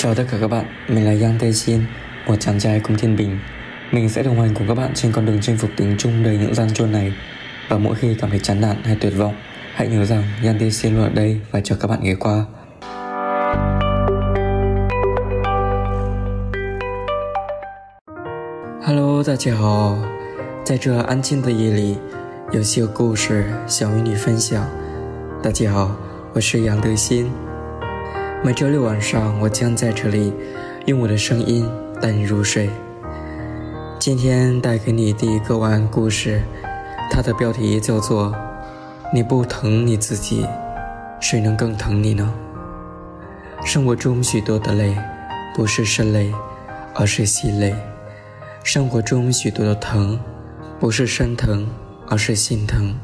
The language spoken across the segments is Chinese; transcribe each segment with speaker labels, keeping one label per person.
Speaker 1: Chào tất cả các bạn, mình là Yang Tê Xin, một chàng trai cùng thiên bình. Mình sẽ đồng hành cùng các bạn trên con đường chinh phục tình chung đầy những gian truân này. Và mỗi khi cảm thấy chán nản hay tuyệt vọng, hãy nhớ rằng Yang Tê Xin luôn ở đây và chờ các bạn ghé qua. Hello，大家好，在这安静的夜里，有些故事想与你分享。大家好，我是杨德新。 每周六晚上，我将在这里用我的声音带你入睡。今天带给你第一个晚安故事，它的标题叫做“你不疼你自己，谁能更疼你呢？”生活中许多的累，不是身累，而是心累；生活中许多的疼，不是身疼，而是心疼。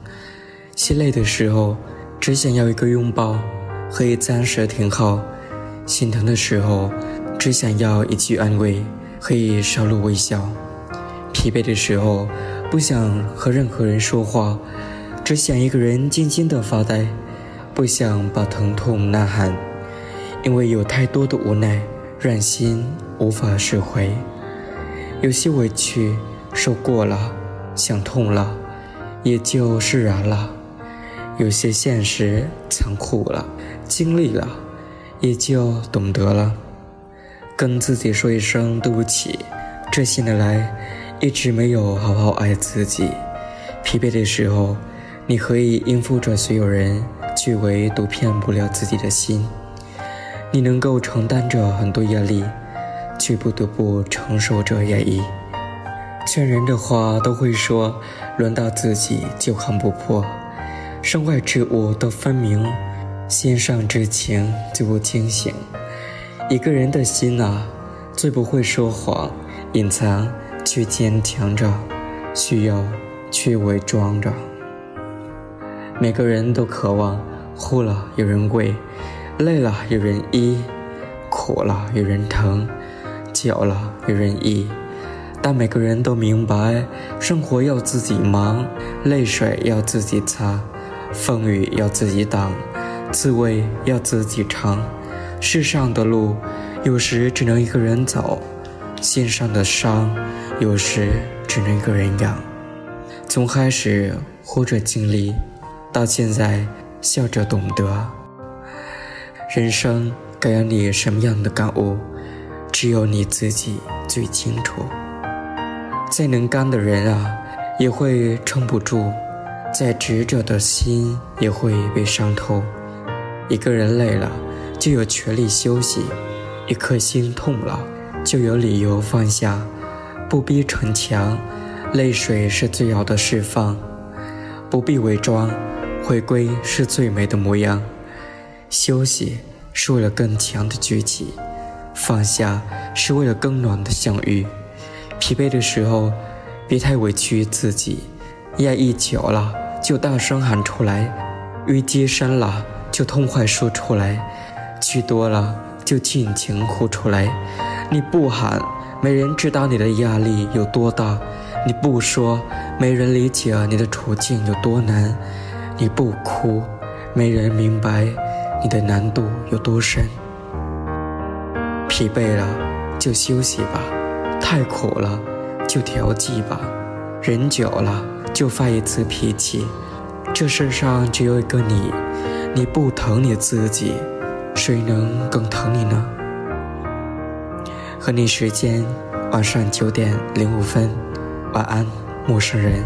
Speaker 1: 心累的时候，只想要一个拥抱。可以暂时停靠，心疼的时候，只想要一句安慰，可以稍露微笑；疲惫的时候，不想和任何人说话，只想一个人静静的发呆，不想把疼痛呐喊，因为有太多的无奈，让心无法释怀。有些委屈受过了，想痛了，也就释然了；有些现实残酷了。经历了，也就懂得了，跟自己说一声对不起。这些年来，一直没有好好爱自己。疲惫的时候，你可以应付着所有人，却唯独骗不了自己的心。你能够承担着很多压力，却不得不承受着压抑。劝人的话都会说，轮到自己就看不破。身外之物都分明。心上之情就不清醒。一个人的心啊，最不会说谎，隐藏却坚强着，需要却伪装着。每个人都渴望，哭了有人喂，累了有人依，苦了有人疼，久了有人依。但每个人都明白，生活要自己忙，泪水要自己擦，风雨要自己挡。滋味要自己尝，世上的路有时只能一个人走，心上的伤有时只能一个人养。从开始哭着经历，到现在笑着懂得，人生给了你什么样的感悟，只有你自己最清楚。再能干的人啊，也会撑不住；再执着的心，也会被伤透。一个人累了，就有权利休息；一颗心痛了，就有理由放下。不必逞强，泪水是最好的释放；不必伪装，回归是最美的模样。休息是为了更强的崛起，放下是为了更暖的相遇。疲惫的时候，别太委屈自己；压抑久了，就大声喊出来；淤积深了。就痛快说出来，去多了就尽情哭出来。你不喊，没人知道你的压力有多大；你不说，没人理解你的处境有多难；你不哭，没人明白你的难度有多深。疲惫了就休息吧，太苦了就调剂吧，忍久了就发一次脾气。这世上只有一个你。你不疼你自己，谁能更疼你呢？和你时间晚上九点零五分，晚安，陌生人。